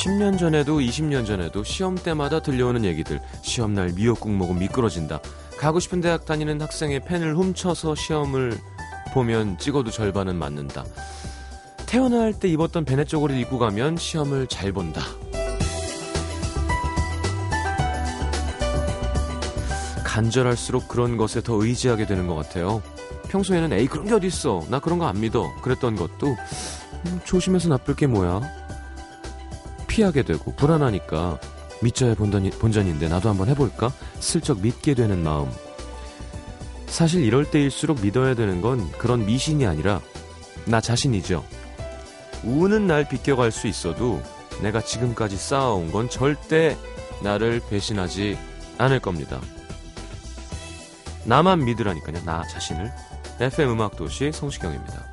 10년 전에도 20년 전에도 시험 때마다 들려오는 얘기들. 시험날 미역국 먹으면 미끄러진다. 가고 싶은 대학 다니는 학생의 펜을 훔쳐서 시험을 보면 찍어도 절반은 맞는다. 태어날 때 입었던 베네 쪼고를 입고 가면 시험을 잘 본다. 간절할수록 그런 것에 더 의지하게 되는 것 같아요. 평소에는 에이 그런 게 어딨어 나 그런 거 안 믿어 그랬던 것도 음, 조심해서 나쁠 게 뭐야 피하게 되고 불안하니까 믿져야 본전이, 본전인데 나도 한번 해볼까 슬쩍 믿게 되는 마음 사실 이럴 때일수록 믿어야 되는 건 그런 미신이 아니라 나 자신이죠 우는 날 비껴갈 수 있어도 내가 지금까지 쌓아온 건 절대 나를 배신하지 않을 겁니다. 나만 믿으라니까요. 나 자신을. FM 음악 도시 성시경입니다.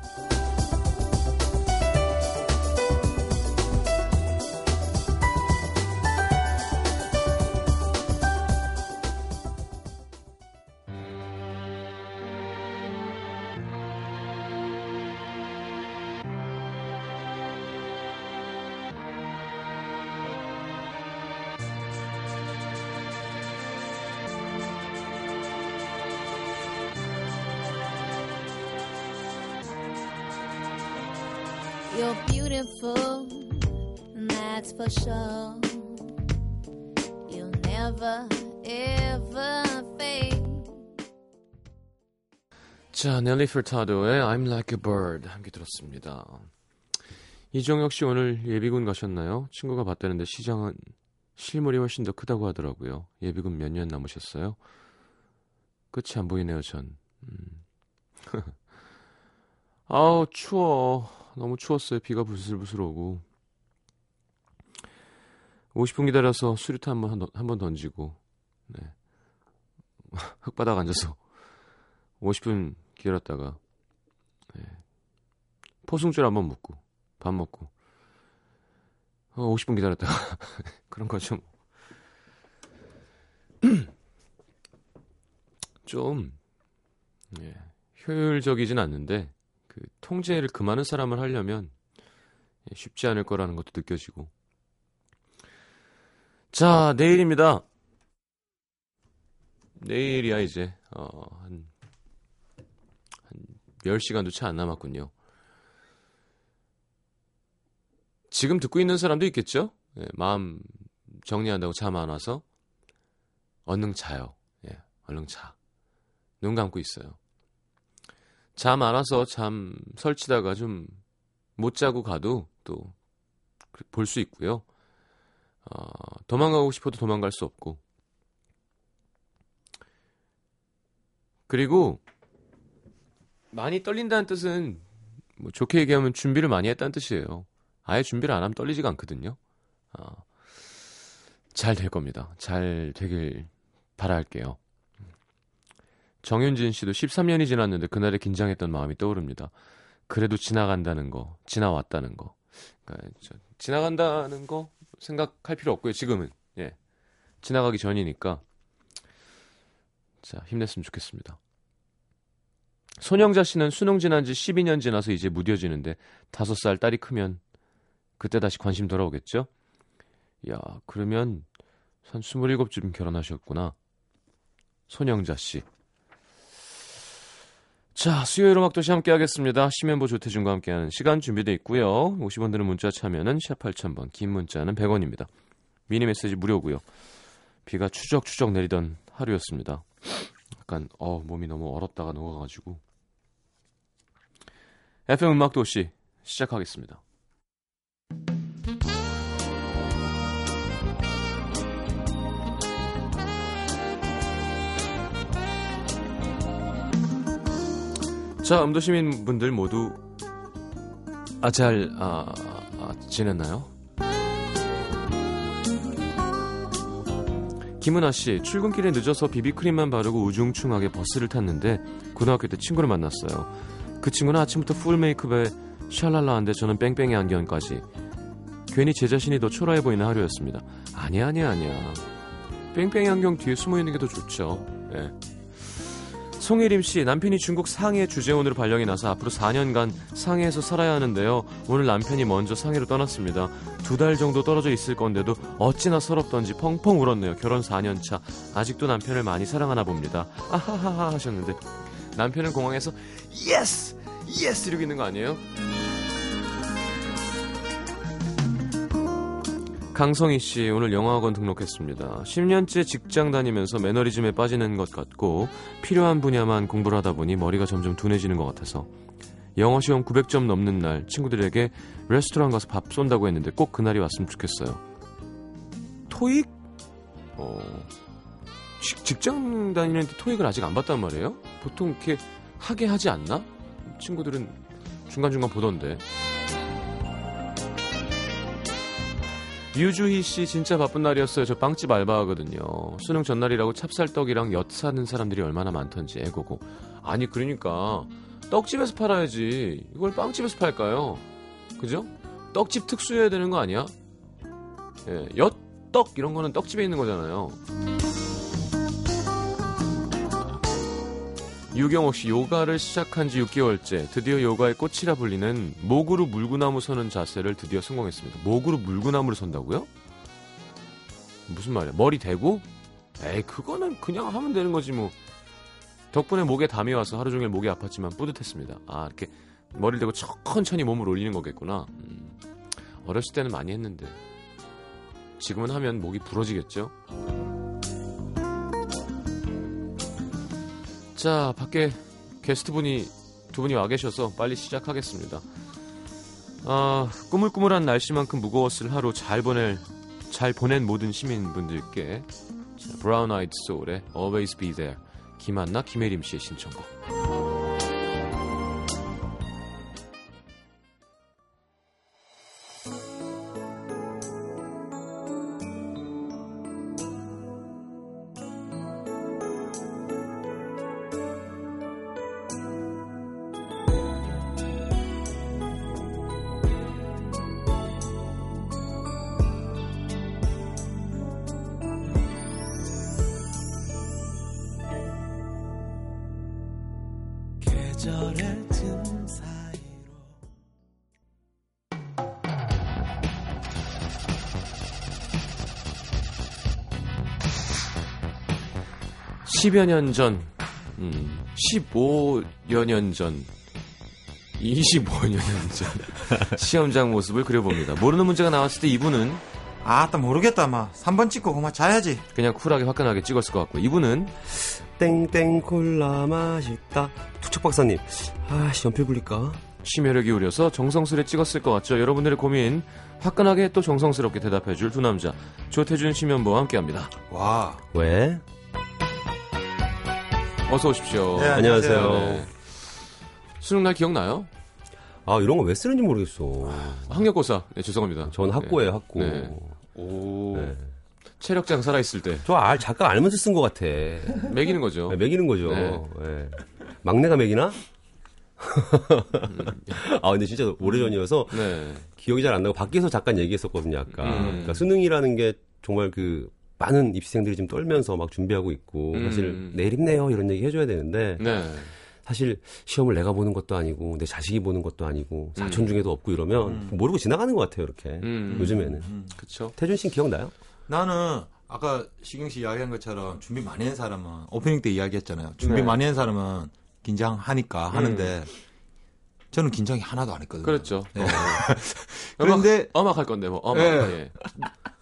You're beautiful, that's for sure. You'll never, ever fade. 자, 넬리 풀타도의 I'm Like a Bird 함께 들었습니다. 이종혁 씨 오늘 예비군 가셨나요? 친구가 봤다는데 시장은 실물이 훨씬 더 크다고 하더라고요. 예비군 몇 년 남으셨어요? 끝이 안 보이네요, 전. 음. 아우, 추워. 너무 추웠어요. 비가 부슬부슬 오고. 50분 기다려서 수류탄 한번 한번 던지고, 네. 흙바닥 앉아서 50분 기다렸다가, 네. 포승줄 한번 묶고, 밥 먹고, 어, 50분 기다렸다가, 그런 거죠. 뭐. 좀, 예, 효율적이진 않는데, 그 통제를 그 많은 사람을 하려면 예, 쉽지 않을 거라는 것도 느껴지고. 자, 내일입니다. 내일이야 이제 어, 한, 한 10시간도 채 안 남았군요. 지금 듣고 있는 사람도 있겠죠? 예, 마음 정리한다고 잠 안 와서 얼른 자요. 예, 얼른 자. 눈 감고 있어요. 잠 안 와서 잠 설치다가 좀 못 자고 가도 또 볼 수 있고요. 어, 도망가고 싶어도 도망갈 수 없고. 그리고 많이 떨린다는 뜻은 뭐 좋게 얘기하면 준비를 많이 했다는 뜻이에요. 아예 준비를 안 하면 떨리지가 않거든요. 어, 잘될 겁니다. 잘 되길 바랄게요. 정윤진 씨도 13년이 지났는데 그날에 긴장했던 마음이 떠오릅니다. 그래도 지나간다는 거, 지나왔다는 거. 그러니까 지나간다는 거 생각할 필요 없고요. 지금은 예, 지나가기 전이니까 자 힘냈으면 좋겠습니다. 손영자 씨는 수능 지난 지 12년 지나서 이제 무뎌지는데 5살 딸이 크면 그때 다시 관심 돌아오겠죠? 야, 그러면 한 27쯤 결혼하셨구나. 손영자 씨. 자, 수요일 음악 도시 함께 하겠습니다. 심현보 조태준과 함께하는 시간 준비되어 있고요. 50원 드는 문자 참여는 샵 8000번, 긴 문자는 100원입니다. 미니 메시지 무료고요. 비가 추적추적 내리던 하루였습니다. 약간 어 몸이 너무 얼었다가 녹아가지고 FM 음악 도시 시작하겠습니다. 자, 음도 시민분들 모두 아, 잘 아, 아, 지냈나요? 김은아 씨, 출근길에 늦어서 비비크림만 바르고 우중충하게 버스를 탔는데 고등학교 때 친구를 만났어요. 그 친구는 아침부터 풀 메이크업에 샬랄라한데 저는 뺑뺑이 안경까지. 괜히 제 자신이 더 초라해 보이는 하루였습니다. 아니야, 아니야, 아니야. 뺑뺑이 안경 뒤에 숨어 있는 게 더 좋죠. 예. 송혜림 씨, 남편이 중국 상해 주재원으로 발령이 나서 앞으로 4년간 상해에서 살아야 하는데요. 오늘 남편이 먼저 상해로 떠났습니다. 두 달 정도 떨어져 있을 건데도 어찌나 서럽던지 펑펑 울었네요. 결혼 4년 차. 아직도 남편을 많이 사랑하나 봅니다. 아하하하 하셨는데 남편은 공항에서 yes! yes! 이러고 있는 거 아니에요? 강성희 씨 오늘 영어학원 등록했습니다. 10년째 직장 다니면서 매너리즘에 빠지는 것 같고 필요한 분야만 공부를 하다 보니 머리가 점점 둔해지는 것 같아서 영어 시험 900점 넘는 날 친구들에게 레스토랑 가서 밥 쏜다고 했는데 꼭 그날이 왔으면 좋겠어요. 토익? 어, 직, 직장 다니는데 토익을 아직 안 봤단 말이에요? 보통 이렇게 하게 하지 않나? 친구들은 중간중간 보던데. 유주희 씨 진짜 바쁜 날이었어요. 저 빵집 알바하거든요. 수능 전날이라고 찹쌀떡이랑 엿 사는 사람들이 얼마나 많던지 애고고. 아니 그러니까 떡집에서 팔아야지. 이걸 빵집에서 팔까요? 그죠? 떡집 특수여야 되는 거 아니야? 예, 엿떡 이런 거는 떡집에 있는 거잖아요. 유경옥 씨 요가를 시작한 지 6개월째 드디어 요가의 꽃이라 불리는 목으로 물구나무 서는 자세를 드디어 성공했습니다. 목으로 물구나무를 선다고요? 무슨 말이야? 머리 대고? 에이 그거는 그냥 하면 되는 거지 뭐. 덕분에 목에 담이 와서 하루 종일 목이 아팠지만 뿌듯했습니다. 아 이렇게 머리를 대고 천천히 몸을 올리는 거겠구나. 음, 어렸을 때는 많이 했는데 지금은 하면 목이 부러지겠죠? 자, 밖에 게스트분이 두 분이 와 계셔서 빨리 시작하겠습니다. 아, 꾸물꾸물한 날씨만큼 무거웠을 하루 잘 보낼 잘 보낸 모든 시민분들께 자, 브라운 아이드 소울의 Always Be There 김한나 김혜림 씨의 신청곡. 10여 년 전, 음, 15여 년 전, 25여 년 전, 시험장 모습을 그려봅니다. 모르는 문제가 나왔을 때 이분은 아따 모르겠다 마. 3번 찍고 그만 자야지. 그냥 쿨하게 화끈하게 찍었을 것 같고, 이분은 땡땡 콜라 맛있다. 투척 박사님, 아씨 연필 굴릴까? 심혈을 기울여서 정성스레 찍었을 것 같죠. 여러분들의 고민 화끈하게 또 정성스럽게 대답해줄 두 남자 조태준 심연보와 함께합니다. 와 왜? 어서 오십시오. 네, 안녕하세요. 네. 수능 날 기억나요? 아 이런 거 왜 쓰는지 모르겠어. 학력고사. 네, 죄송합니다. 전 학고예요 학고. 네. 오. 네. 체력장 살아있을 때 저알 잠깐 알면서 쓴 것 같아. 매기는 거죠. 네, 매기는 거죠. 네. 네. 막내가 매기나? 아 근데 진짜 오래전이어서 네. 기억이 잘 안 나고 밖에서 잠깐 얘기했었거든요 아까. 음. 그러니까 수능이라는 게 정말 그 많은 입시생들이 지금 떨면서 막 준비하고 있고 음. 사실 내일 힘내요 이런 얘기 해줘야 되는데 네. 사실 시험을 내가 보는 것도 아니고 내 자식이 보는 것도 아니고 사촌 음. 중에도 없고 이러면 모르고 지나가는 것 같아요 이렇게 음. 요즘에는 그쵸. 태준 씨 기억나요? 나는 아까 시경 씨 이야기한 것처럼 준비 많이 한 사람은 오프닝 때 이야기했잖아요 준비 네. 많이 한 사람은 긴장하니까 하는데 저는 긴장이 하나도 안 했거든요 그렇죠. 네. 어. 그런데 엄악, 엄악할 건데, 뭐. 엄악. 네. 예.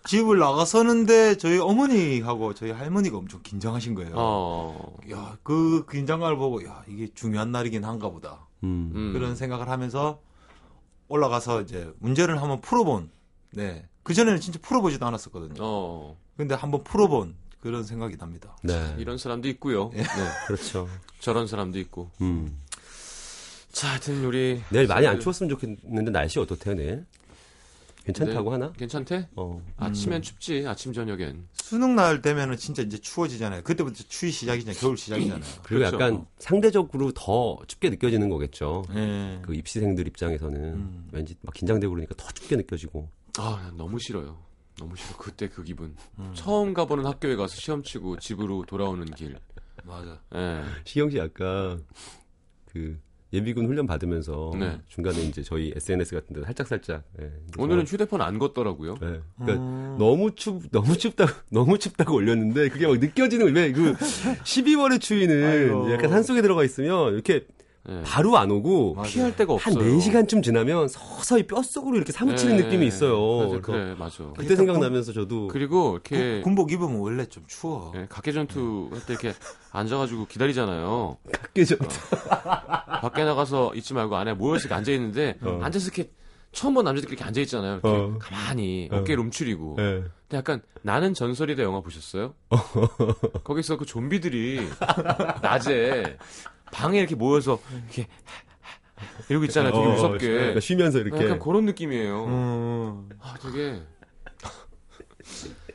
집을 나가서는데 저희 어머니하고 저희 할머니가 엄청 긴장하신 거예요 어. 야, 그 긴장감을 보고 야 이게 중요한 날이긴 한가 보다 음. 음. 그런 생각을 하면서 올라가서 이제 문제를 한번 풀어본 네. 그 전에는 진짜 풀어보지도 않았었거든요. 어. 근데 한번 풀어본 그런 생각이 납니다. 네. 이런 사람도 있고요. 네. 그렇죠. 저런 사람도 있고. 음. 자, 하여튼 우리 내일 많이 안 추웠으면 좋겠는데 날씨 어떻대요 내일? 괜찮다고 네. 하나? 괜찮대? 어. 아침엔 춥지. 아침 저녁엔. 수능 날 되면은 진짜 이제 추워지잖아요. 그때부터 추위 시작이잖아요. 겨울 시작이잖아요. 그리고 그렇죠. 약간 상대적으로 더 춥게 느껴지는 거겠죠. 예. 그 입시생들 입장에서는 음. 왠지 막 긴장되고 그러니까 더 춥게 느껴지고. 아, 난 너무 싫어요. 너무 싫어. 그때 그 기분. 음. 처음 가보는 학교에 가서 시험 치고 집으로 돌아오는 길. 맞아. 예. 시경 씨 아까 그 예비군 훈련 받으면서 네. 중간에 이제 저희 SNS 같은 데 살짝 살짝 예, 오늘은 휴대폰 안 걷더라고요. 예. 그러니까 음. 너무 춥 너무 춥다고 너무 춥다고 올렸는데 그게 막 느껴지는 왜 그 12월의 추위는 아이고. 약간 산속에 들어가 있으면 이렇게 예. 바로 안 오고 맞아요. 피할 데가 한 없어요. 4시간쯤 지나면 서서히 뼈속으로 이렇게 사무치는 예. 느낌이 있어요. 맞아, 그래서 그래, 맞아. 그때 생각나면서 저도 그리고 이렇게 군, 복 입으면 원래 좀 추워. 예, 각계전투 할 때 이렇게 앉아가지고 기다리잖아요. 각계죠. 밖에 나가서 있지 말고 안에 모여서 이렇게 앉아 있는데 어. 앉아서 이렇게 처음 본 남자들끼리 이렇게 앉아 있잖아요. 이렇게 어. 가만히 어. 어깨를 움츠리고. 예. 근데 약간 나는 전설이다 영화 보셨어요? 거기서 그 좀비들이 낮에 방에 이렇게 모여서 이렇게 이러고 있잖아요. 되게 어, 무섭게. 그러니까 쉬면서 이렇게 약간 그런 느낌이에요. 음. 아, 되게.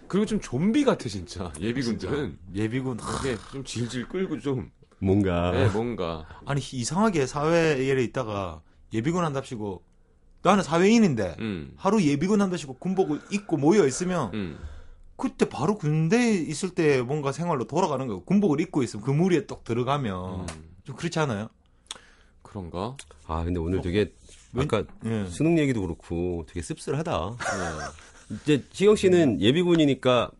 그리고 좀 좀비 같아, 진짜. 예비군들은. 예비군. 이렇게 좀 질질 끌고 좀. 뭔가 네, 뭔가. 아니 이상하게 사회에 있다가 예비군 한답시고 나는 사회인인데 음. 하루 예비군 한답시고 군복을 입고 모여 있으면 음. 그때 바로 군대에 있을 때 뭔가 생활로 돌아가는 거예요. 군복을 입고 있으면 그 무리에 똑 들어가면 음. 좀 그렇지 않아요? 그런가? 아 근데 오늘 되게 웬- 아까 예. 수능 얘기도 그렇고 되게 씁쓸하다. 네. 이제 시경 씨는 예비군이니까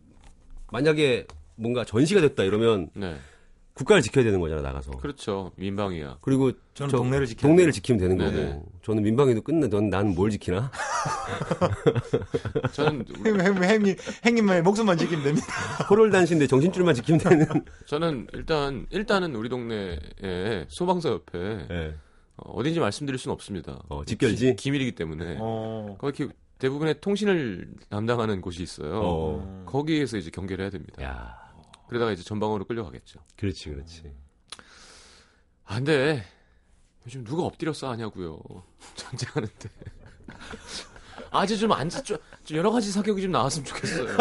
만약에 뭔가 전시가 됐다 이러면 네. 국가를 지켜야 되는 거잖아 나가서. 그렇죠. 민방위야. 그리고 저는 저 동네를 지켜야 동네를 돼요. 지키면 되는 거고. 네네. 저는 민방위도 끝내. 넌 나는 뭘 지키나? 저는, 행- 행님 행님만의 목숨만 지키면 됩니다. 코를 단신데 정신줄만 지키면 되는. 저는 일단, 일단은 우리 동네에 소방서 옆에 예. 어, 어딘지 말씀드릴 수는 없습니다. 어, 집결지? 기, 밀이기 때문에. 어. 거기 대부분의 통신을 담당하는 곳이 있어요. 어. 거기에서 이제 경계를 해야 됩니다. 야, 그러다가 이제 전방으로 끌려가겠죠. 그렇지, 그렇지. 아, 근데 요즘 누가 엎드려 싸하냐고요. 전쟁하는데. 아직 좀 앉아, 좀, 좀 여러 가지 사격이 좀 나왔으면 좋겠어요.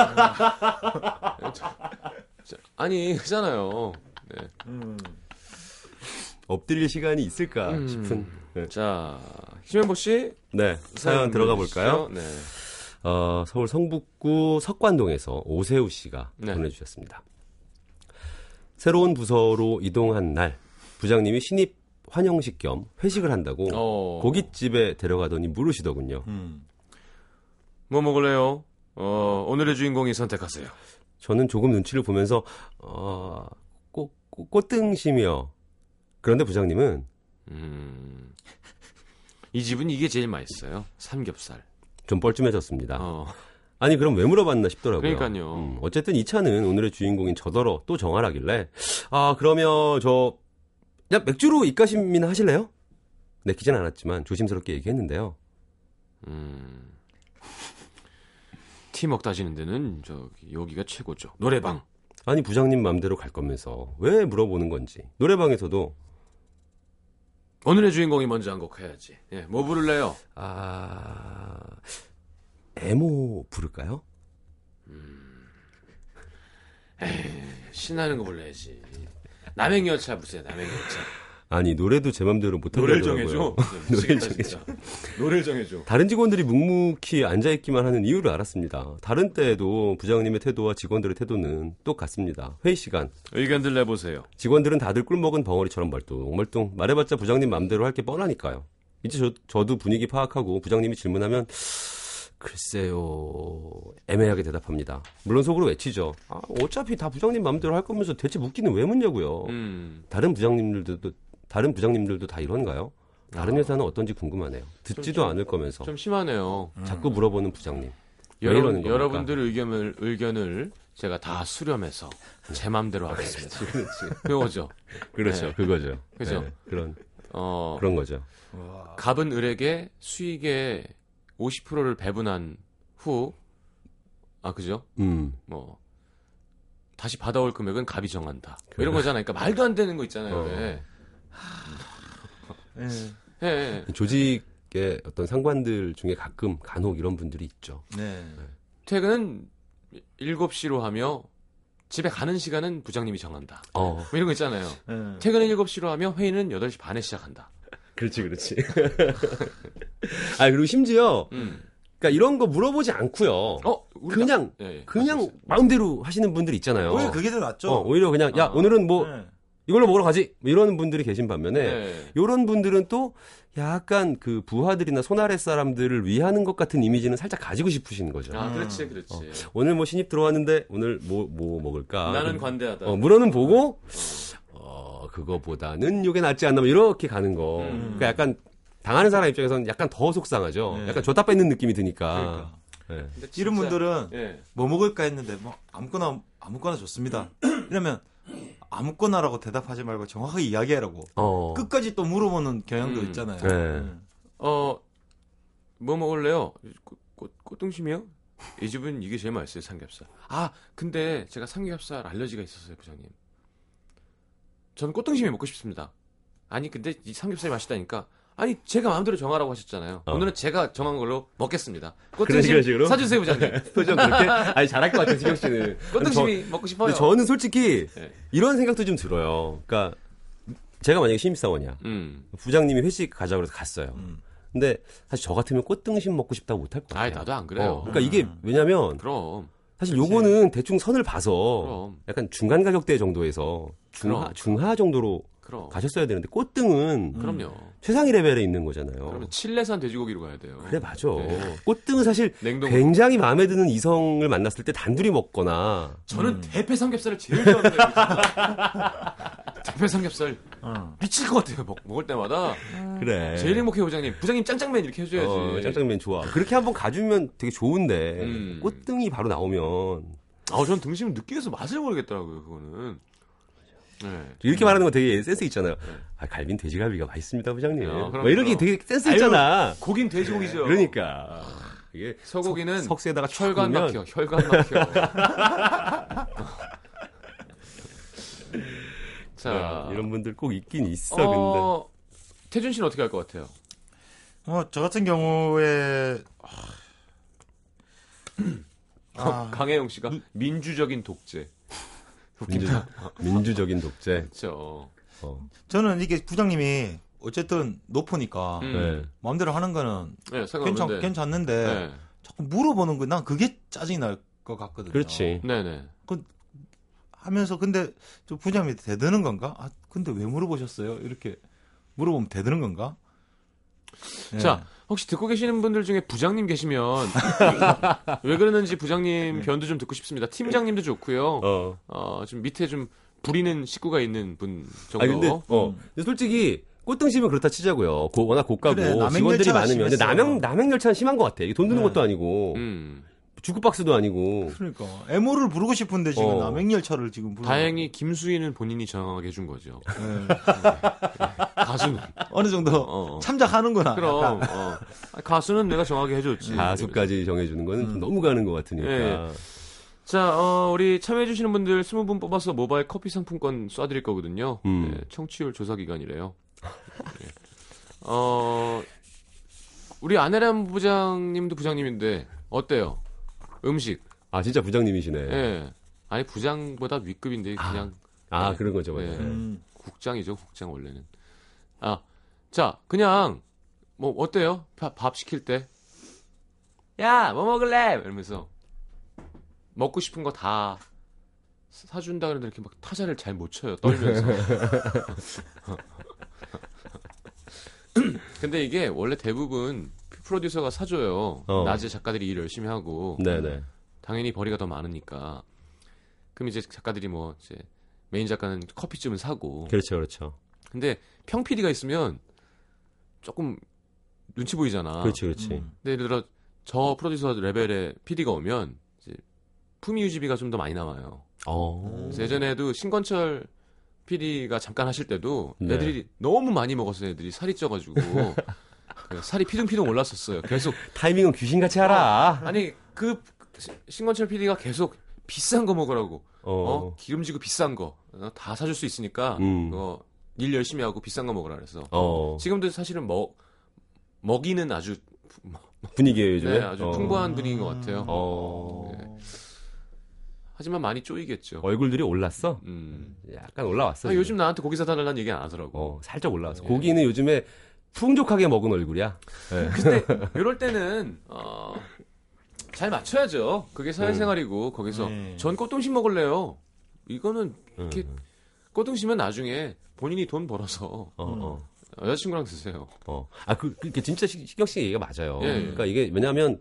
저- 저- 아니, 그잖아요. 네. 음. 엎드릴 시간이 있을까 음. 싶은. 네. 자, 김현보 씨. 네, 사연 들어가 볼까요? 네. 어, 서울 성북구 석관동에서 오세우 씨가 네. 보내주셨습니다. 새로운 부서로 이동한 날, 부장님이 신입 환영식 겸 회식을 한다고 어. 고깃집에 데려가더니 물으시더군요. 음. 뭐 먹을래요? 어, 오늘의 주인공이 선택하세요. 저는 조금 눈치를 보면서 어, 꽃, 꽃, 꽃등심이요. 그런데 부장님은 음. 이 집은 이게 제일 맛있어요. 삼겹살. 좀 뻘쭘해졌습니다. 어. 아니 그럼 왜 물어봤나 싶더라고요. 그러니까요. 음, 어쨌든 이 차는 오늘의 주인공인 저더러 또 정하라길래 아 그러면 저 그냥 맥주로 입가심이나 하실래요? 내키진 않았지만 조심스럽게 얘기했는데요. 음. 티 먹다지는 데는 저기 여기가 최고죠. 노래방. 아니 부장님 맘대로 갈 거면서 왜 물어보는 건지 노래방에서도 오늘의 주인공이 먼저 한 곡 해야지. 예, 뭐 부를래요? 아 에모 부를까요? 신나는 거 불러야지. 남행열차 부세요. 남행열차. 아니 노래도 제 맘대로 못 노래를 하더라고요. 정해줘. 노래를 진짜. 노래를 정해줘. 다른 직원들이 묵묵히 앉아 있기만 하는 이유를 알았습니다. 다른 때에도 부장님의 태도와 직원들의 태도는 똑같습니다. 회의 시간. 의견들 내보세요. 직원들은 다들 꿀먹은 벙어리처럼 멀뚱멀뚱 말해봤자 부장님 맘대로 할 게 뻔하니까요. 이제 저, 저도 분위기 파악하고 부장님이 질문하면 글쎄요 애매하게 대답합니다. 물론 속으로 외치죠. 아, 어차피 다 부장님 맘대로 할 거면서 대체 묻기는 왜 묻냐고요. 음. 다른 부장님들도 다른 부장님들도 다 이런가요? 다른 아. 회사는 어떤지 궁금하네요. 듣지도 좀- 않을 거면서 좀 심하네요. 자꾸 물어보는 부장님. 왜 여러분? 여러분들의 의견을, 의견을 제가 다 수렴해서 제 맘대로 하겠습니다. 그거죠. 그렇죠, 네. 그거죠. 그죠. 네, 그런 어, 그런 거죠. 와. 갑은 을에게 수익의 50%를 배분한 후, 아, 그죠? 음, 뭐, 다시 받아올 금액은 갑이 정한다. 뭐 이런 거잖아요. 그러니까 말도 안 되는 거 있잖아요. 어. 왜. 예. 예, 예. 조직의 어떤 상관들 중에 가끔 간혹 이런 분들이 있죠. 네. 퇴근은 7시로 하며 집에 가는 시간은 부장님이 정한다. 어, 뭐 이런 거 있잖아요. 예. 퇴근은 7시로 하며 회의는 8시 반에 시작한다. 그렇지, 그렇지. 아 그리고 심지어 음. 그러니까 이런 거 물어보지 않고요. 어, 그냥 예, 예. 그냥 말씀하세요. 마음대로 하시는 분들 있잖아요. 오히려 그게 더 낫죠. 어, 오히려 그냥 야 아. 오늘은 뭐 예. 이걸로 먹으러 가지. 뭐 이런 분들이 계신 반면에 네. 요런 분들은 또 약간 그 부하들이나 손아래 사람들을 위하는 것 같은 이미지는 살짝 가지고 싶으신 거죠. 아, 그렇지, 그렇지. 오늘 뭐 신입 들어왔는데 오늘 뭐뭐 먹을까? 나는 관대하다. 어, 물어는 보고 어, 그거보다는 요게 낫지 않나 뭐 이렇게 가는 거. 음. 그러니까 약간 당하는 사람 입장에서는 약간 더 속상하죠. 네. 약간 줬다 뺏는 느낌이 드니까. 그러니까. 네. 이런 분들은 예. 뭐 먹을까 했는데 뭐 아무거나 아무거나 좋습니다. 이러면 아무거나라고 대답하지 말고 정확하게 이야기하라고 어. 끝까지 또 물어보는 경향도 음. 있잖아요. 네. 어, 뭐 먹을래요? 꽃, 꽃, 꽃등심이요? 이 집은 이게 제일 맛있어요, 삼겹살. 아, 근데 제가 삼겹살 알러지가 있었어요, 부장님. 저는 꽃등심이 먹고 싶습니다. 아니, 근데 이 삼겹살이 맛있다니까. 아니, 제가 마음대로 정하라고 하셨잖아요. 어. 오늘은 제가 정한 걸로 먹겠습니다. 꽃등심 식으로? 사주세요, 부장님. 표정 그렇게? 아니, 잘할 것 같아요, 지경 씨는. 꽃등심이 먹고 싶어요. 근데 저는 솔직히 네. 이런 생각도 좀 들어요. 그러니까 제가 만약에 신입사원이야. 음. 부장님이 회식 가자고 그래서 갔어요. 음. 근데 사실 저 같으면 꽃등심 먹고 싶다고 못할 것 같아요. 아이, 나도 안 그래요. 어, 그러니까 이게 왜냐면 그럼. 사실 요거는 대충 선을 봐서 그럼. 약간 중간 가격대 정도에서 중하, 그럼. 중하 정도로 그럼. 가셨어야 되는데 꽃등은 그럼요. 최상위 레벨에 있는 거잖아요. 그러면 칠레산 돼지고기로 가야 돼요. 그래 맞아. 네. 꽃등은 사실 냉동. 굉장히 마음에 드는 이성을 만났을 때 단둘이 먹거나 저는 대패 삼겹살을 제일 거예요. 대패 삼겹살 어. 미칠 것 같아요. 먹, 먹을 때마다 그래. 제일 행복해요, 부장님. 부장님 짱짱맨 이렇게 해줘야지. 어, 짱짱면 좋아. 그렇게 한번 가주면 되게 좋은데 음. 꽃등이 바로 나오면 아, 전 등심은 느끼해서 맛을 모르겠더라고요. 그거는. 네. 이렇게 말하는 거 되게 센스 있잖아요. 아, 갈비는 돼지갈비가 맛있습니다, 부장님. 어, 뭐 이렇게. 되게 센스 아유, 있잖아. 고긴 돼지고기죠. 그러니까 이게 소고기는 석, 에다가 혈관 막혀. 혈관 막혀. 자, 이런 분들 꼭 있긴 있어. 근데 어, 태준 씨는 어떻게 할 것 같아요? 뭐, 저 같은 경우에, 아, 강혜영 씨가 민주적인 독재. 민주, 민주 적인 독재. 그렇죠. 어. 저는 이게 부장님이 어쨌든 높으니까 음. 네. 마음대로 하는 거는 네, 괜찮. 괜찮는데 네. 자꾸 물어보는 거 난 그게 짜증이 날 것 같거든요. 그렇지. 네네. 하면서 근데 저 부장님이 대드는 건가? 아 근데 왜 물어보셨어요? 이렇게 물어보면 대드는 건가? 네. 자, 혹시 듣고 계시는 분들 중에 부장님 계시면 왜 그러는지 부장님 변도 좀 듣고 싶습니다. 팀장님도 좋고요. 어. 어, 좀 밑에 좀 부리는 식구가 있는 분 정도. 아 근데 어. 근데 솔직히 꽃등심은 그렇다 치자고요. 고, 워낙 고가고 그래, 남행 직원들이 열차가 많으면 근데. 남행 남행 열차는 심한 것 같아. 이게 돈 드는 네. 것도 아니고 음. 주크박스도 아니고. 그러니까 애모를 부르고 싶은데 지금 어. 남행열차를 지금 부르고 다행히 김수희는 본인이 정하게 해준 거죠. 네. 가수는. 어느 정도 어, 어. 참작하는구나. 그럼. 어. 아, 가수는 내가 정하게 해줬지. 가수까지 정해주는 거는 음. 좀 너무 가는 것 같으니까. 예. 자, 어, 우리 참여해주시는 분들 20분 뽑아서 모바일 커피 상품권 쏴드릴 거거든요. 음. 네, 청취율 조사 기간이래요. 예. 어, 우리 안혜람 부장님도 부장님인데, 어때요? 음식. 아 진짜 부장님이시네. 예. 아니, 부장보다 윗급인데, 그냥 아 네. 그런 거죠. 맞아요. 네. 음. 국장이죠, 국장 원래는. 아, 자, 그냥, 뭐, 어때요? 밥, 밥 시킬 때. 야, 뭐 먹을래? 이러면서. 먹고 싶은 거 다 사준다 그러는데 이렇게 막 타자를 잘 못 쳐요, 떨면서. 근데 이게 원래 대부분 프로듀서가 사줘요. 어. 낮에 작가들이 일 열심히 하고. 네네. 당연히 벌이가 더 많으니까. 그럼 이제 작가들이 뭐, 이제, 메인 작가는 커피쯤은 사고. 그렇죠, 그렇죠. 근데 평 PD가 있으면 조금 눈치 보이잖아. 그렇지, 그렇지. 음. 근데 예를 들어 저 프로듀서 레벨의 PD가 오면 이제 품위 유지비가 좀 더 많이 나와요. 어. 그래서 예전에도 신건철 PD가 잠깐 하실 때도 네. 애들이 너무 많이 먹어서 애들이 살이 쪄가지고 그 살이 피둥피둥 올랐었어요. 계속 타이밍은 귀신같이 하라. 아니 그 시- 신건철 PD가 계속 비싼 거 먹으라고 어. 어 기름지고 비싼 거 다 사줄 수 있으니까 음. 그거 일 열심히 하고 비싼 거 먹으라 그래서 어. 지금도 사실은 먹 먹이는 아주 분위기예요, 요즘에. 네, 아주 어. 풍부한 분위기인 것 같아요. 어. 네. 하지만 많이 쪼이겠죠. 얼굴들이 올랐어? 음. 약간 올라왔어. 아. 요즘 나한테 고기 사달라는 얘기 안 하더라고. 어, 살짝 올라왔어. 예. 고기는 요즘에 풍족하게 먹은 얼굴이야. 예. 근데 이럴 때는 어, 잘 맞춰야죠. 그게 사회생활이고 거기서 네. 전 꽃등심 먹을래요. 이거는 이렇게 음. 꼬등시면 나중에 본인이 돈 벌어서 어, 어. 여자친구랑 드세요. 어. 아, 그, 그 진짜 시- 신경 씨 얘기가 맞아요. 예, 예. 그러니까 이게 왜냐하면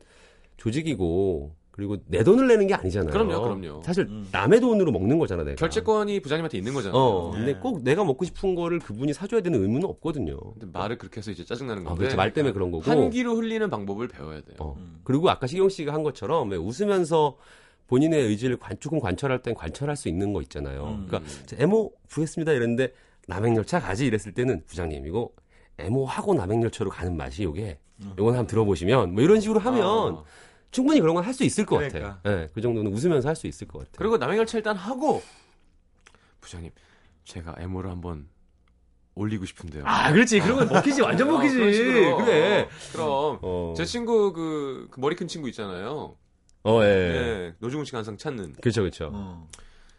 조직이고 그리고 내 돈을 내는 게 아니잖아요. 그럼요, 그럼요. 사실 음. 남의 돈으로 먹는 거잖아, 내가. 결제권이 부장님한테 있는 거잖아요. 어, 네. 근데 꼭 내가 먹고 싶은 거를 그분이 사줘야 되는 의무는 없거든요. 근데 말을 그렇게 해서 이제 짜증나는 아, 건데. 그렇죠. 말 때문에 그런 거고. 한 귀로 흘리는 방법을 배워야 돼요. 어. 음. 그리고 아까 시경 씨가 한 것처럼 왜 웃으면서 본인의 의지를 관, 조금 관철할 땐 관철할 수 있는 거 있잖아요. 음. 그러니까 저 에모 구했습니다 이랬는데 남행열차 가지 이랬을 때는 부장님 이거 에모 하고 남행열차로 가는 맛이 요게 요건 한번 들어보시면 뭐 이런 식으로 하면 아. 충분히 그런 건 할 수 있을 것 그러니까. 같아요. 예, 그 정도는 웃으면서 할 수 있을 것 같아요. 그리고 남행열차 일단 하고 부장님 제가 에모를 한번 올리고 싶은데요. 아, 그렇지. 그런 건 먹히지. 완전 어, 먹히지. 식으로. 그래. 그럼 어. 제 친구 그, 그 머리 큰 친구 있잖아요. 어, 예. 예. 노중훈 씨가 항상 찾는 그렇죠, 그렇죠. 어.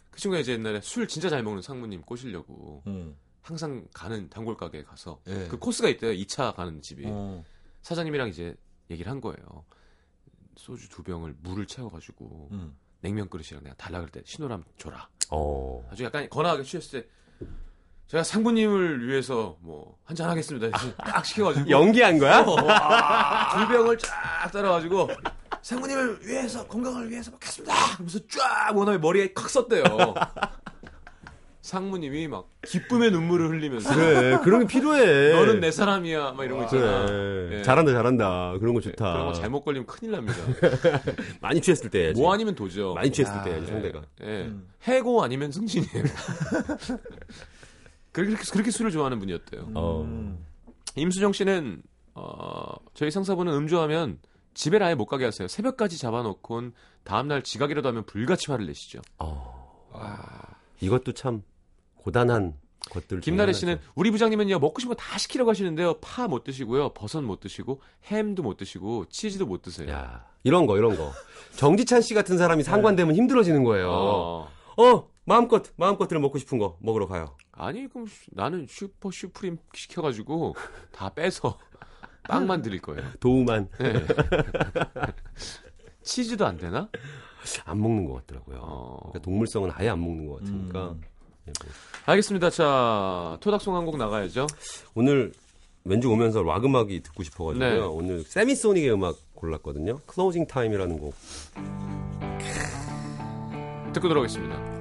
그 친구가 이제 옛날에 술 진짜 잘 먹는 상무님 꼬시려고 음. 항상 가는 단골 가게에 가서 예. 그 코스가 있대요. 2차 가는 집이. 어. 사장님이랑 이제 얘기를 한 거예요. 소주 두 병을 물을 채워가지고 음. 냉면 그릇이랑 내가 달라 그럴 때 한번 줘라. 어. 아주 약간 거나하게 취했을 때 제가 상부님을 위해서 뭐 한잔 하겠습니다. 딱 시켜가지고 연기한 거야? 두 병을 쫙 따라가지고 상부님을 위해서 건강을 위해서 먹겠습니다. 하면서 쫙 원함에 머리에 칵 썼대요. 상무님이 막 기쁨의 눈물을 흘리면서 그래. 그런 게 필요해. 너는 내 사람이야 막 이런 거 있잖아. 그래. 예. 잘한다, 잘한다. 그런 거 좋다. 그런 거 잘못 걸리면 큰일 납니다. 많이 취했을 때 해야지. 뭐 아니면 도죠. 많이 취했을 야, 때 해야지, 예. 상대가. 예. 음. 해고 아니면 승진이에요. 그렇게, 그렇게 술을 좋아하는 분이었대요. 어. 음. 임수정 씨는 어, 저희 상사분은 음주하면 집에 아예 못 가게 하세요. 새벽까지 잡아놓곤 다음날 지각이라도 하면 불같이 화를 내시죠. 어. 아. 이것도 참 고단한 것들. 김나래 씨는 하나죠. 우리 부장님은요 먹고 싶은 거 다 시키려고 하시는데요 파 못 드시고요 버섯 못 드시고 햄도 못 드시고 치즈도 못 드세요. 야, 이런 거, 이런 거. 정지찬 씨 같은 사람이 상관되면 힘들어지는 거예요. 어. 어. 마음껏, 마음껏 들 먹고 싶은 거 먹으러 가요. 아니 그럼 슈- 나는 슈퍼 슈프림 시켜가지고 다 빼서 빵만 드릴 거예요. 도우만 네. 치즈도 안 되나? 안 먹는 것 같더라고요. 어. 그러니까 동물성은 아예 안 먹는 것 같으니까. 음. 예, 뭐. 알겠습니다. 자 토닥송 한 곡 나가야죠. 오늘 왠지 오면서 락 음악이 듣고 싶어가지고요. 네. 오늘 세미소닉의 음악 골랐거든요. Closing Time이라는 곡. 듣고 들어오겠습니다.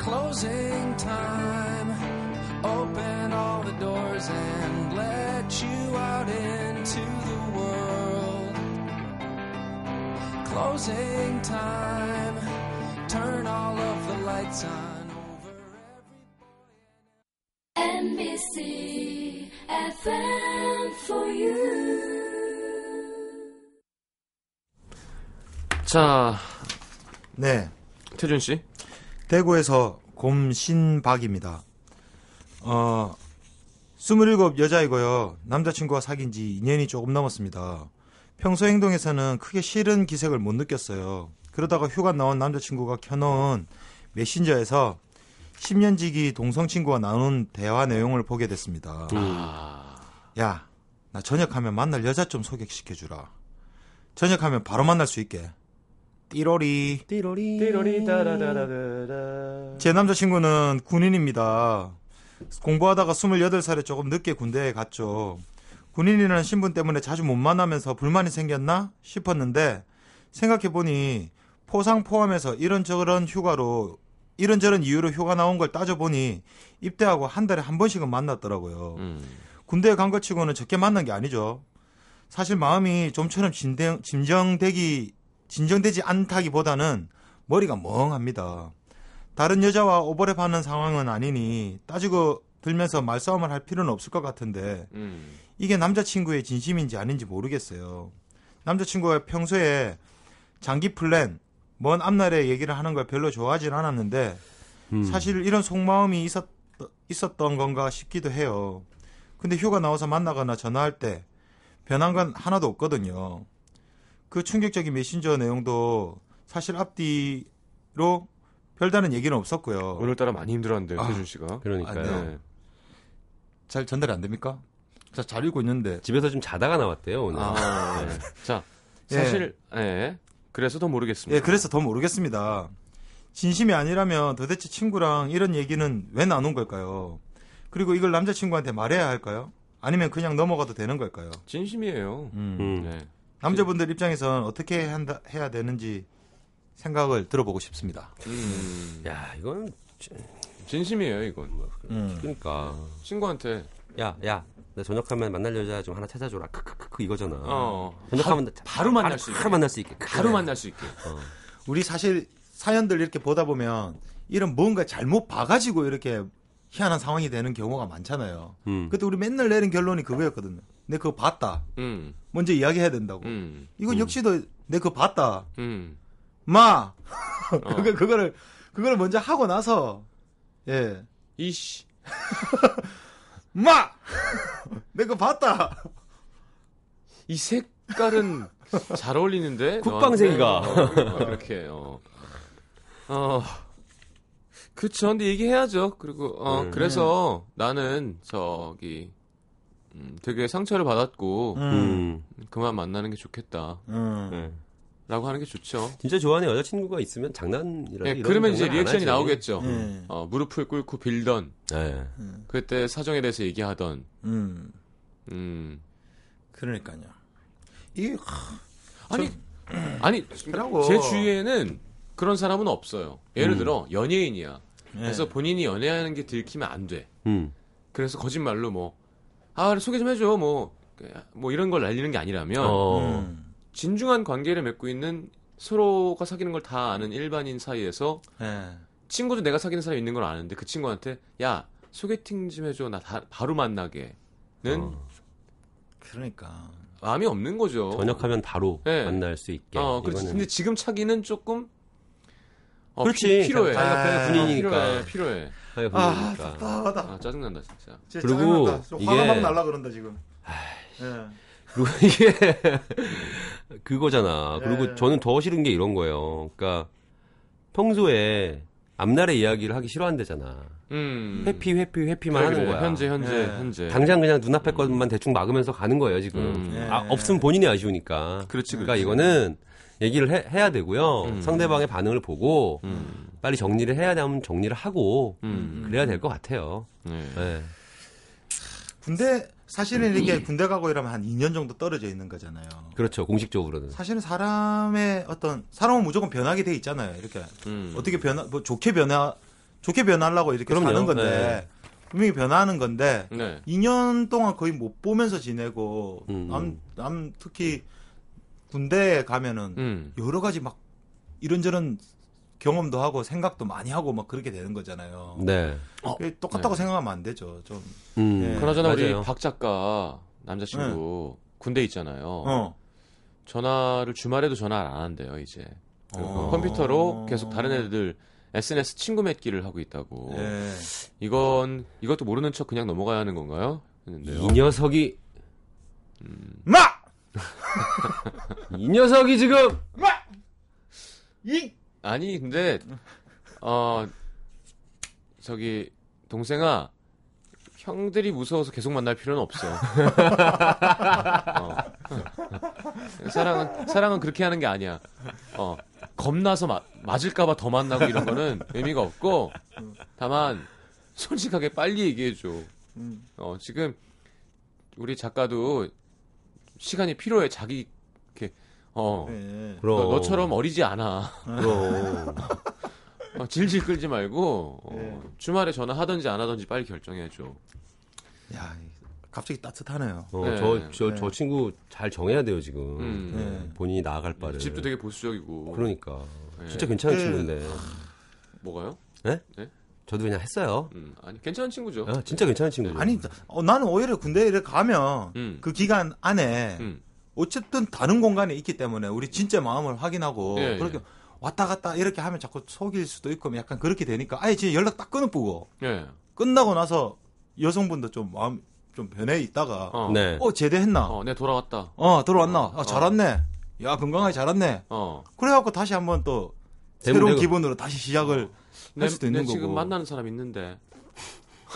Closing time. Closing time. Turn all of the lights on over every NBC FM for you. 자 네. 태준 씨. 대구에서 곰신박입니다. 어, 27 여자이고요. 남자친구와 사귄 지 2년이 조금 넘었습니다. 평소 행동에서는 크게 싫은 기색을 못 느꼈어요. 그러다가 휴가 나온 남자친구가 켜놓은 메신저에서 10년 지기 동성 친구와 나눈 대화 내용을 보게 됐습니다. 아, 야, 나 저녁하면 만날 여자 좀 소개시켜주라. 저녁하면 바로 만날 수 있게. 띠로리. 띠로리. 제 남자친구는 군인입니다. 공부하다가 28살에 조금 늦게 군대에 갔죠. 군인이라는 신분 때문에 자주 못 만나면서 불만이 생겼나 싶었는데 생각해보니 포상 포함해서 이런저런 휴가로 이런저런 이유로 휴가 나온 걸 따져보니 입대하고 한 달에 한 번씩은 만났더라고요. 음. 군대에 간 것 치고는 적게 만난 게 아니죠. 사실 마음이 좀처럼 진정, 진정되기, 진정되지 않다기보다는 머리가 멍합니다. 다른 여자와 오버랩 하는 상황은 아니니 따지고 들면서 말싸움을 할 필요는 없을 것 같은데 음. 이게 남자친구의 진심인지 아닌지 모르겠어요. 남자친구가 평소에 장기 플랜, 먼 앞날의 얘기를 하는 걸 별로 좋아하진 않았는데 음. 사실 이런 속마음이 있었, 있었던 건가 싶기도 해요. 근데 휴가 나와서 만나거나 전화할 때 변한 건 하나도 없거든요. 그 충격적인 메신저 내용도 사실 앞뒤로 별다른 얘기는 없었고요. 오늘따라 많이 힘들었는데요, 아. 태준 씨가. 그러니까요. 아, 네. 잘 전달이 안 됩니까? 자, 잘 읽고 있는데. 집에서 좀 자다가 나왔대요 오늘. 아, 네. 자, 사실, 예. 그래서 더 모르겠습니다. 예, 그래서 더 모르겠습니다. 진심이 아니라면 도대체 친구랑 이런 얘기는 왜 나눈 걸까요? 그리고 이걸 남자친구한테 말해야 할까요? 아니면 그냥 넘어가도 되는 걸까요? 진심이에요. 음. 네. 남자분들 입장에선 어떻게 한다, 해야 되는지 생각을 들어보고 싶습니다. 음, 야 이건 진심이에요, 이건. 음. 그러니까 친구한테, 야 야 나 저녁하면 만날 여자 좀 하나 찾아줘라 크크크크 이거잖아. 어, 저녁하면 바로 만날 수 있게. 바로 만날 수 있게. 바로 만날 수 있게. 우리 사실 사연들 이렇게 보다 보면 이런 뭔가 잘못 봐가지고 이렇게 희한한 상황이 되는 경우가 많잖아요. 음. 그때 우리 맨날 내린 결론이 그거였거든요. 내 그거 봤다. 음, 먼저 이야기해야 된다고. 음, 이건 역시도 내 그거 봤다. 음. 마! 어. 그거, 그거를, 그거를 먼저 하고 나서, 예. 이씨. 마! 내 그거 봤다. 이 색깔은 잘 어울리는데? 국방색이가. 너한테? 어, 그러니까 그렇게, 어. 어. 그쵸. 근데 얘기해야죠. 그리고, 어, 음. 그래서 나는, 저기, 음, 되게 상처를 받았고, 음. 그만 만나는 게 좋겠다. 음. 네. 라고 하는 게 좋죠. 진짜 좋아하는 여자친구가 있으면 장난이라. 예, 그러면 이제 리액션이 나오겠죠. 예. 어, 무릎을 꿇고 빌던, 네. 그때 사정에 대해서 얘기하던, 음. 음. 그러니까요. 이게, 아니, 아니, 그러고. 제 주위에는 그런 사람은 없어요. 예를 음. 들어, 연예인이야. 예. 그래서 본인이 연애하는 게 들키면 안 돼. 음. 그래서 거짓말로 뭐, 아, 소개 좀 해줘. 뭐, 뭐 이런 걸 날리는 게 아니라면, 어. 음. 진중한 관계를 맺고 있는 서로가 사귀는 걸 다 아는 일반인 사이에서 예. 친구도 내가 사귀는 사람이 있는 걸 아는데 그 친구한테, 야, 소개팅 좀 해줘. 나 다- 바로 만나게는 어. 그러니까. 마음이 없는 거죠. 저녁하면 바로 네. 만날 수 있게. 어, 그렇지. 이거는 근데 지금 차기는 조금, 어, 그렇지. 피, 필요해. 아, 군인이니까. 필요해, 필요해. 자기가 아, 군인이니까. 답답하다. 아, 짜증난다, 진짜. 진짜 그리고 짜증난다. 좀 이게- 화가 막 날라 그런다, 지금. 예. 그리고 이게 그거잖아. 그리고 예. 저는 더 싫은 게 이런 거예요. 그러니까 평소에 앞날의 이야기를 하기 싫어한대잖아. 음. 회피 회피 회피만 그래, 하는. 거야. 현재, 현재, 예. 현재. 당장 그냥 눈앞에 것만 대충 막으면서 가는 거예요 지금. 음. 예. 아, 없으면 본인이 아쉬우니까. 그렇지, 그러니까 그렇지. 이거는 얘기를 해, 야 되고요. 음. 상대방의 반응을 보고 음. 빨리 정리를 해야 되면 정리를 하고 음. 그래야 될 것 같아요. 네. 네. 군대, 사실은 이게 군대 가고 이러면 한 2년 정도 떨어져 있는 거잖아요. 그렇죠. 공식적으로는. 사실은 사람의 어떤, 사람은 무조건 변하게 돼 있잖아요. 이렇게. 음. 어떻게 변화, 뭐 좋게 변화, 좋게 변하려고 이렇게 그럼요. 사는 건데, 네. 분명히 변화하는 건데, 네. 2년 동안 거의 못 보면서 지내고, 음. 남, 남, 특히 군대에 가면은 음. 여러 가지 막 이런저런 경험도 하고 생각도 많이 하고 막 그렇게 되는 거잖아요. 네. 그게 똑같다고 네. 생각하면 안 되죠. 좀. 음. 예. 그나저나 맞아요. 우리 박 작가 남자친구 군대 있잖아요. 어. 전화를 주말에도 전화를 안 한대요 이제. 그 어. 컴퓨터로 계속 다른 애들 SNS 친구 맺기를 하고 있다고. 예. 이건 이것도 모르는 척 그냥 넘어가야 하는 건가요? 했는데요. 이 녀석이 마! 이 녀석이 지금 이! 아니 근데 어 저기 동생아 형들이 무서워서 계속 만날 필요는 없어. 어. 사랑은 사랑은 그렇게 하는 게 아니야. 어 겁나서 마- 맞을까봐 더 만나고 이런 거는 의미가 없고 다만 솔직하게 빨리 얘기해 줘. 어 지금 우리 작가도 시간이 필요해 자기 이렇게 어 예. 그럼 너, 너처럼 어리지 않아. 그럼 어, 질질 끌지 말고 어, 예. 주말에 전화하든지 안 하든지 빨리 결정해줘. 야, 갑자기 따뜻하네요. 어, 네. 저, 저, 네. 저 친구 잘 정해야 돼요, 지금. 음. 네. 본인이 나아갈 바를. 집도 되게 보수적이고. 그러니까. 네. 진짜 괜찮은 그- 친구인데. 뭐가요? 저도 그냥 했어요. 음, 아니 괜찮은 친구죠. 아, 진짜 괜찮은 친구죠. 아니, 어, 나는 오히려 군대에 가면 음. 그 기간 안에 음. 어쨌든 다른 공간에 있기 때문에 우리 진짜 마음을 확인하고 예, 그렇게 예. 왔다 갔다 이렇게 하면 자꾸 속일 수도 있고 약간 그렇게 되니까 아예 진짜 연락 딱 끊어보고 예. 끝나고 나서 여성분도 좀 마음 좀 변해 있다가 어, 어. 네. 제대했나 어, 내 돌아왔다. 어 들어왔나 어, 아, 잘 왔네 야 건강하게 잘 왔네 어. 그래갖고 다시 한번 또 새로운 되고. 기분으로 다시 시작을 내, 할 수도 내 있는 지금 거고 만나는 사람 있는데.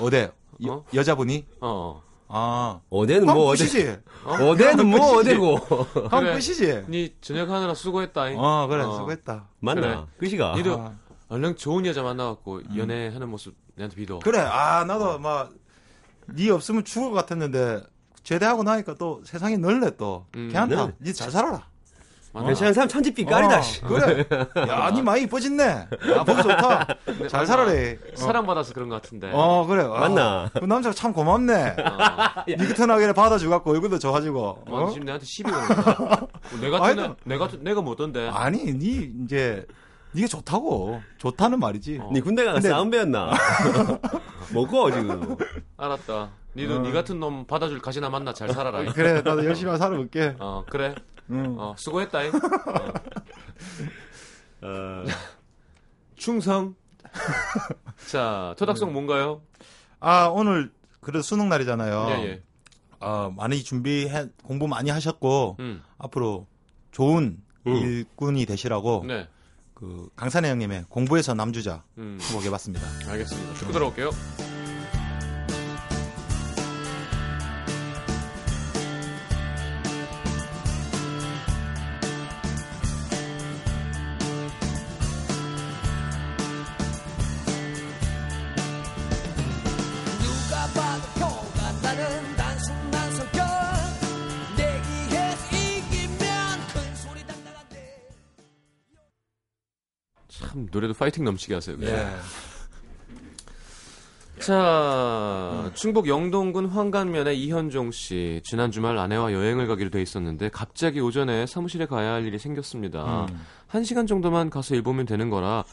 어데 여, 어? 여자분이 어. 아. 어제는 그럼 뭐 어제 끝이지. 어제는 뭐 어제고 그럼 그래. 끝이지. 니 저녁 하느라 수고했다잉. 어, 그래. 어. 수고했다. 맞나? 끝이가. 니도 아. 얼른 좋은 여자 만나갖고 연애하는 모습 내한테 믿어. 그래. 아, 나도 막, 니 없으면 죽을 것 같았는데, 제대하고 나니까 또 세상이 넓네, 또. 음. 괜찮다. 네. 니잘 살아라. 괜찮은 사람 천지빛 깔이다. 어, 씨. 그래. 야, 니 많이 이뻐졌네. 아, 보기 좋다. 잘 살아래. 어. 사랑받아서 그런 것 같은데. 어, 그래. 아, 맞나? 그 남자가 참 고맙네. 어. 니 같은 아기를 받아주갖고 얼굴도 좋아지고. 어, 어? 지금 내한테 시비 거는 거야. 내가 같은. 내가 내가 뭐던데? 아니, 니 이제, 니가 좋다고. 좋다는 말이지. 어. 니 군대 가서 근데- 싸움 배웠나? 뭐고 지금? 알았다. 니도 어. 니 같은 놈 받아줄 가시나 만나 잘 살아라. 그래, 나도 열심히 살아볼게. 어 그래. 응. 어 수고했다잉. 어. 어, 충성. 자 토닥성 뭔가요? 아, 오늘, 그래도 수능 날이잖아요. 예 예. 어, 많이 준비해, 공부 많이 하셨고, 음. 앞으로 좋은 음. 일꾼이 되시라고, 네. 그, 강산혜 형님의 공부에서 남주자 음. 해보겠습니다. 알겠습니다. 축구 들어올게요. 참 노래도 파이팅 넘치게 하세요. 그죠? 예. 자, 충북 영동군 황간면의 이현종 씨 지난 주말 아내와 여행을 가기로 돼 있었는데 갑자기 오전에 사무실에 가야 할 일이 생겼습니다. 음. 한 시간 정도만 가서 일 보면 되는 거라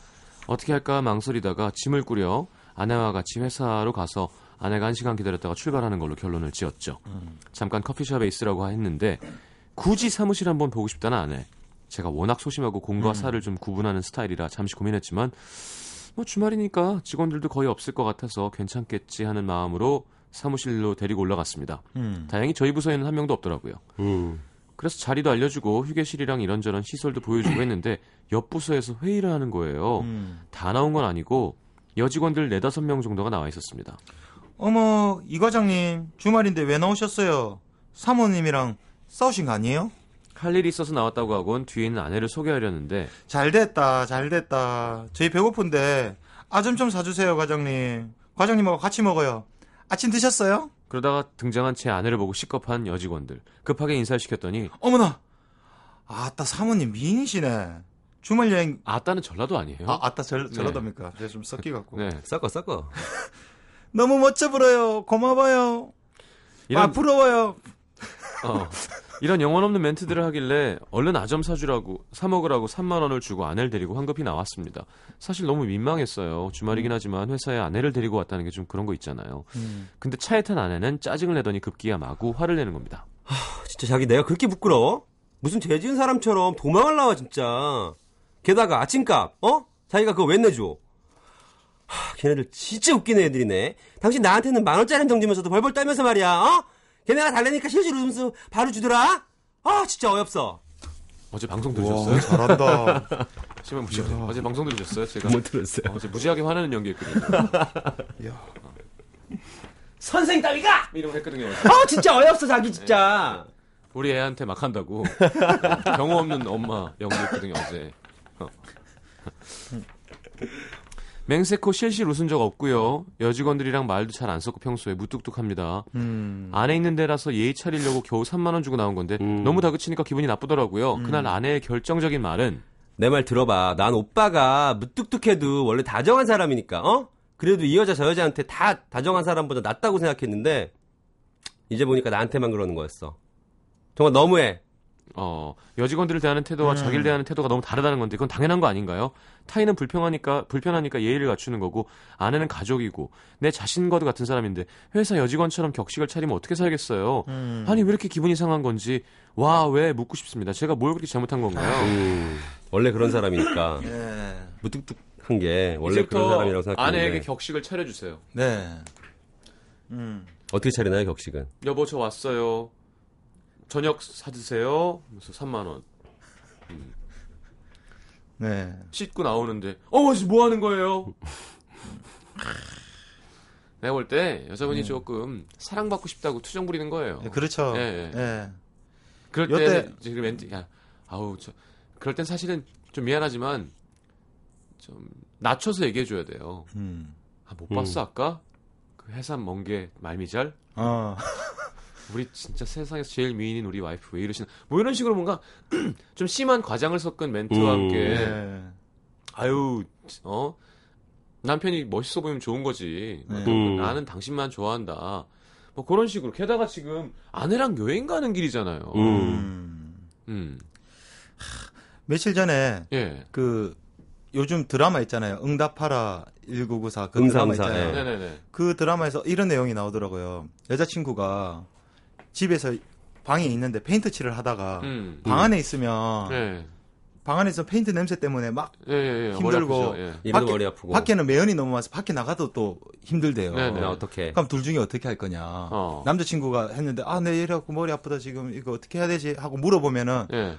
어떻게 할까 망설이다가 짐을 꾸려 아내와 같이 회사로 가서 아내가 한 시간 기다렸다가 출발하는 걸로 결론을 지었죠. 잠깐 커피숍에 있으라고 했는데 굳이 사무실 한번 보고 싶다는 아내. 제가 워낙 소심하고 공과 사를 좀 구분하는 스타일이라 잠시 고민했지만 뭐 주말이니까 직원들도 거의 없을 것 같아서 괜찮겠지 하는 마음으로 사무실로 데리고 올라갔습니다. 음. 다행히 저희 부서에는 한 명도 없더라고요. 음. 그래서 자리도 알려주고 휴게실이랑 이런저런 시설도 보여주고 했는데 옆 부서에서 회의를 하는 거예요. 음. 다 나온 건 아니고 여직원들 네다섯 명 정도가 나와 있었습니다. 어머, 이 과장님, 주말인데 왜 나오셨어요? 사모님이랑 싸우신 거 아니에요? 할 일이 있어서 나왔다고 하곤 뒤에 있는 아내를 소개하려는데 잘 됐다, 잘 됐다. 저희 배고픈데, 아점 좀 사주세요, 과장님. 과장님하고 같이 먹어요. 아침 드셨어요? 그러다가 등장한 제 아내를 보고 시겁한 여직원들 급하게 인사를 시켰더니 어머나! 아따, 사모님 미인이시네. 주말 여행, 아따는 전라도 아니에요? 아, 아따, 절, 저러답니까? 제가 좀 섞여갖고. 네. 섞어 섞어. 너무 멋져 보여요. 고마워요. 이런 아, 부러워요. 어, 이런 영혼 없는 멘트들을 하길래 얼른 아점 사주라고 사 먹으라고 3만 원을 주고 아내를 데리고 황급히 나왔습니다. 사실 너무 민망했어요. 주말이긴 하지만 회사에 아내를 데리고 왔다는 게 좀 그런 거 있잖아요. 근데 차에 탄 아내는 짜증을 내더니 급기야 마구 화를 내는 겁니다. 진짜 자기 내가 그렇게 부끄러워? 무슨 죄 지은 사람처럼 도망을 나와 진짜. 게다가 아침값 어? 자기가 그거 왜 내줘? 하, 걔네들 진짜 웃기는 애들이네. 당신 나한테는 만 원짜리 정 주면서도 벌벌 떨면서 말이야. 어? 걔네가 달래니까 실실 웃으면서 바로 주더라. 아 진짜 어이없어. 어제 방송 와, 들으셨어요? 잘한다. 시면 무시 어제 방송 들으셨어요? 제가 못 들었어요. 어제 무지하게 화내는 연기했거든요. 선생 따위가! 이런 거 했거든요. 아 진짜 어이없어 자기 진짜. 우리 애한테 막 한다고 경험 없는 엄마 연기했거든요 어제. 어. 맹세코 실실 웃은 적 없고요. 여직원들이랑 말도 잘 안 섞고 평소에 무뚝뚝합니다. 음. 아내 있는 데라서 예의 차리려고 겨우 3만 원 주고 나온 건데 음. 너무 다그치니까 기분이 나쁘더라고요. 그날 아내의 결정적인 말은 내 말 들어봐. 난 오빠가 무뚝뚝해도 원래 다정한 사람이니까, 어? 그래도 이 여자 저 여자한테 다 다정한 사람보다 낫다고 생각했는데, 이제 보니까 나한테만 그러는 거였어. 정말 너무해. 어, 여직원들을 대하는 태도와 자기를 대하는 태도가 너무 다르다는 건데 그건 당연한 거 아닌가요? 타인은 불평하니까 불편하니까 예의를 갖추는 거고 아내는 가족이고 내 자신과도 같은 사람인데 회사 여직원처럼 격식을 차리면 어떻게 살겠어요? 아니 왜 이렇게 기분이 상한 건지 와 왜 묻고 싶습니다. 제가 뭘 그렇게 잘못한 건가요? 음, 원래 그런 사람이니까. 예. 무뚝뚝한 게 원래 그런 사람이라고 이제부터 아내에게. 격식을 차려주세요. 네. 음. 어떻게 차리나요, 격식은? 여보 저 왔어요. 저녁 사드세요. 그래서 3만 원. 네. 씻고 나오는데 어머 뭐 하는 거예요? 내가 볼 때 여자분이 네. 조금 사랑받고 싶다고 투정 부리는 거예요. 예, 그렇죠. 예, 예. 예. 그럴 때 지금 멘트 야 아우 저 그럴 땐 사실은 좀 미안하지만 좀 낮춰서 얘기해 줘야 돼요. 음. 아못 봤어 아까 그 해산 먼게 말미잘 어. 우리 진짜 세상에서 제일 미인인 우리 와이프 왜 이러시나 뭐 이런 식으로 뭔가 좀 심한 과장을 섞은 멘트와 음. 함께 예. 아유 어 남편이 멋있어 보이면 좋은 거지 네. 음. 나는 당신만 좋아한다 뭐 그런 식으로 게다가 지금 아내랑 여행 가는 길이잖아요 음. 음. 음. 며칠 전에 예 그 요즘 드라마 있잖아요. 응답하라 1994. 그 응사, 드라마 응사, 있잖아요. 예. 네네네 그 드라마에서 이런 내용이 나오더라고요. 여자친구가 집에서 방에 있는데 페인트 칠을 하다가 음. 방 안에 있으면 예. 방 안에서 페인트 냄새 때문에 막 예, 예, 예. 힘들고. 예. 이래도 머리 아프고. 밖에는 매연이 너무 많아서 밖에 나가도 또 힘들대요. 네네. 나 어떻게? 그럼 둘 중에 어떻게 할 거냐. 어. 남자친구가 했는데 아, 내 이래갖고 머리 아프다 지금 이거 어떻게 해야 되지 하고 물어보면은 예.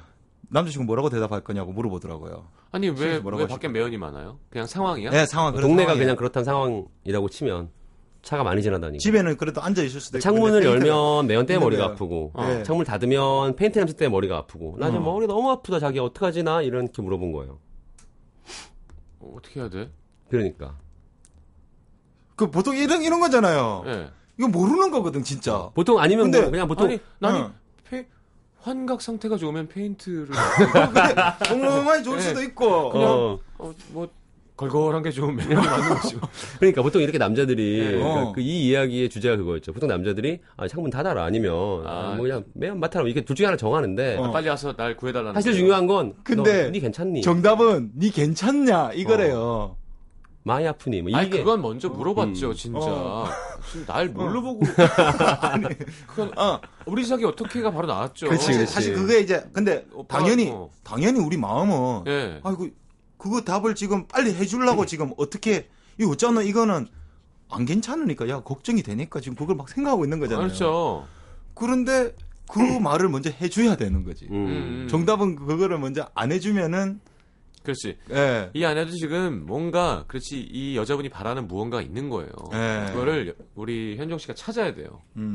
남자친구 뭐라고 대답할 거냐고 물어보더라고요. 아니 왜, 왜 밖에 매연이 많아요? 그냥 상황이야? 네, 상황 그런 동네가 상황이에요. 그냥 그렇다는 상황이라고 치면 차가 많이 지나다니고. 집에는 그래도 앉아 있을 수도 있고 창문을 근데 열면 매연 때문에 머리가 있는데요. 아프고 네. 창문 닫으면 페인트 냄새 때문에 머리가 아프고 나 지금 어. 머리 너무 아프다 자기 어떡하지 나 이렇게 물어본 거예요. 어, 어떻게 해야 돼? 그러니까 그 보통 이런 이런 거잖아요. 예. 이거 모르는 거거든 진짜. 보통 아니면 근데- 뭐 그냥 보통 아니 나는 어. 페, 환각 상태가 좋으면 페인트를 엉망이 좋을 네. 수도 있고. 그냥 어, 어, 뭐 걸걸한 게 좋은 매연이 맞는. 뭐. 그러니까 보통 이렇게 남자들이 네. 그러니까 어. 그이 이야기의 주제가 그거였죠. 보통 남자들이 아, 창문 닫아라 아니면 아. 뭐 그냥 매연 맡아라 이렇게 둘 중에 하나 정하는데 어. 빨리 와서 날 구해달라는. 사실 거예요. 중요한 건 근데 너, 니 괜찮니? 정답은 니 괜찮냐 이거래요. 많이 아프니? 뭐 아니 이게 그건 먼저 물어봤죠 음. 진짜. 어. 날 뭘로 보고? 아니 그건 어. 우리 자기 어떻게가 바로 나왔죠. 그치, 사실, 그치. 사실 그게 이제 근데 당연히 어. 당연히 우리 마음은 예. 아이고 그거 답을 지금 빨리 해주려고 지금 어떻게 이 어쩌나 이거는 안 괜찮으니까 야 걱정이 되니까 지금 그걸 막 생각하고 있는 거잖아요. 그렇죠. 그런데 그 말을 먼저 해줘야 되는 거지. 음. 음. 정답은 그거를 먼저 안 해주면은 그렇지. 예. 이 안에도 지금 뭔가 그렇지 이 여자분이 바라는 무언가 있는 거예요. 예. 그거를 우리 현정 씨가 찾아야 돼요. 음.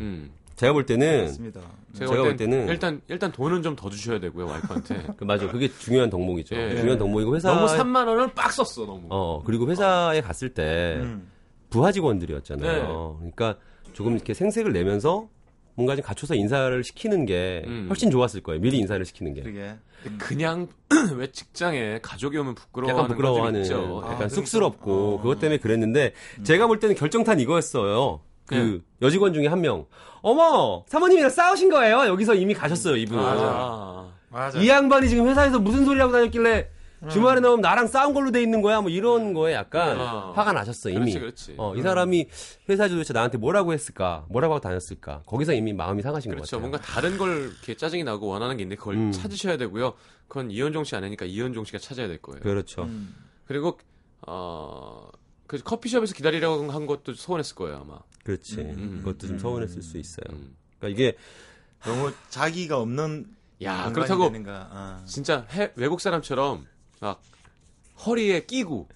음. 음. 제가 볼 때는 맞습니다. 제가, 제가 볼 때는- 일단 일단 돈은 좀 더 주셔야 되고요 와이프한테. 그 맞아 그게 중요한 덕목이죠. 예. 중요한 덕목이고 회사 너무 3만 원을 빡 썼어 너무. 어 그리고 회사에 갔을 때 음. 부하 직원들이었잖아요. 네. 그러니까 조금 이렇게 생색을 내면서 뭔가 좀 갖춰서 인사를 시키는 게 음. 훨씬 좋았을 거예요. 미리 인사를 시키는 게. 그러게. 그냥 왜 직장에 가족이 오면 부끄러워하는 약간 부끄러워하는, 있죠. 아, 약간 그러니까. 쑥스럽고 어. 그것 때문에 그랬는데 제가 볼 때는 결정탄 이거였어요. 그 여직원 중에 한 명, 어머 사모님이랑 싸우신 거예요? 여기서 이미 가셨어요 이분은. 아, 맞아. 이 양반이 지금 회사에서 무슨 소리 하고 다녔길래 주말에 나오면 나랑 싸운 걸로 돼 있는 거야? 뭐 이런 거에 약간 어. 화가 나셨어 이미. 그렇지, 그렇지. 어, 이 사람이 회사에서 도대체 나한테 뭐라고 했을까? 뭐라고 하고 다녔을까? 거기서 이미 마음이 상하신 것 그렇죠. 같아요. 뭔가 다른 걸 이렇게 짜증이 나고 원하는 게 있는데 그걸 음. 찾으셔야 되고요. 그건 이현종 씨 아니니까 이현종 씨가 찾아야 될 거예요. 그렇죠. 음. 그리고 어, 그 커피숍에서 기다리라고 한 것도 소원했을 거예요 아마. 그렇지. 음. 그것도 좀 서운했을 수 있어요. 음. 그러니까 이게 너무 자기가 없는 야 그렇다고 되는가. 아. 진짜 해- 외국 사람처럼 막 허리에 끼고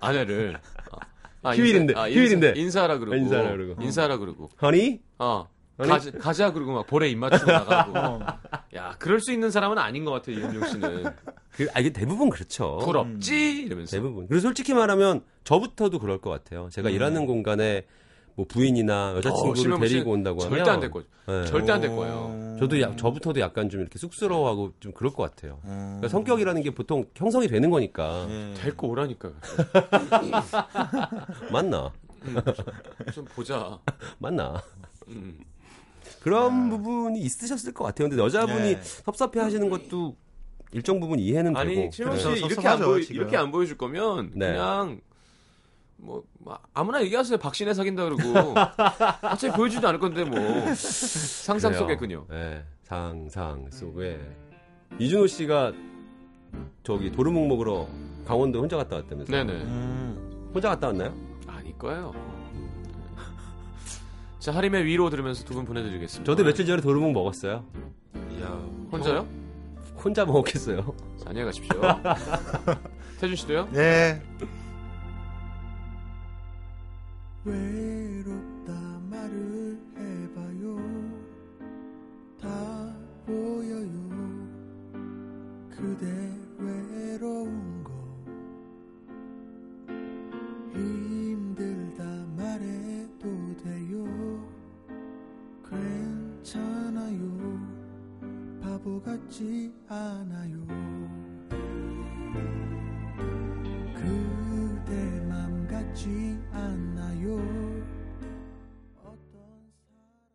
아내를 어, 아, 휴일인데, 인사- 아, 휴일인데. 인사, 인사하라 그러고 인사하라 그러고. 인사하라 그러고 허니 어? 가자, 가자 그러고 막 볼에 입 맞추고 나가고 어. 야 그럴 수 있는 사람은 아닌 것 같아요 이현종 씨는 그, 아, 이게 대부분 그렇죠. 부럽지 이러면서 대부분. 그리고 솔직히 말하면 저부터도 그럴 것 같아요. 제가 일하는 공간에 뭐 부인이나 어, 여자친구를 심해보시- 데리고 온다고 하면 절대 안 될 거죠 네. 절대 안 될 거예요 저도 야, 저부터도 약간 좀 이렇게 쑥스러워하고 좀 그럴 것 같아요. 음. 그러니까 성격이라는 게 보통 형성이 되는 거니까 예. 될거 오라니까 맞나? 좀 보자 맞나? 음. 그런 부분이 있으셨을 것 같아요. 근데 여자분이 네. 섭섭해 하시는 것도 일정 부분 이해는 아니 되고. 최명 씨 이렇게 안 보여. 이렇게 안 보여줄 거면 네. 그냥 뭐, 뭐 아무나 얘기하세요 박신혜 사귄다 그러고 어차피 보여주지도 않을 건데 뭐 상상 그래요. 속의 그녀 네, 상상 속에 이준호 씨가 저기 도루묵 먹으러 강원도 혼자 갔다 왔다면서요? 네네 음. 혼자 갔다 왔나요? 아닐 거예요 자, 하림의 위로 들으면서 두 분 보내드리겠습니다. 저도 며칠 전에 도루묵 먹었어요. 이야, 혼자요? 어, 혼자 먹었겠어요. 자, 안녕히 가십시오. 태준 씨도요? 네. 외롭다 말을 해봐요. 다 보여요. 그대. 바보 같지 않아요. 그대 맘 같지 않나요?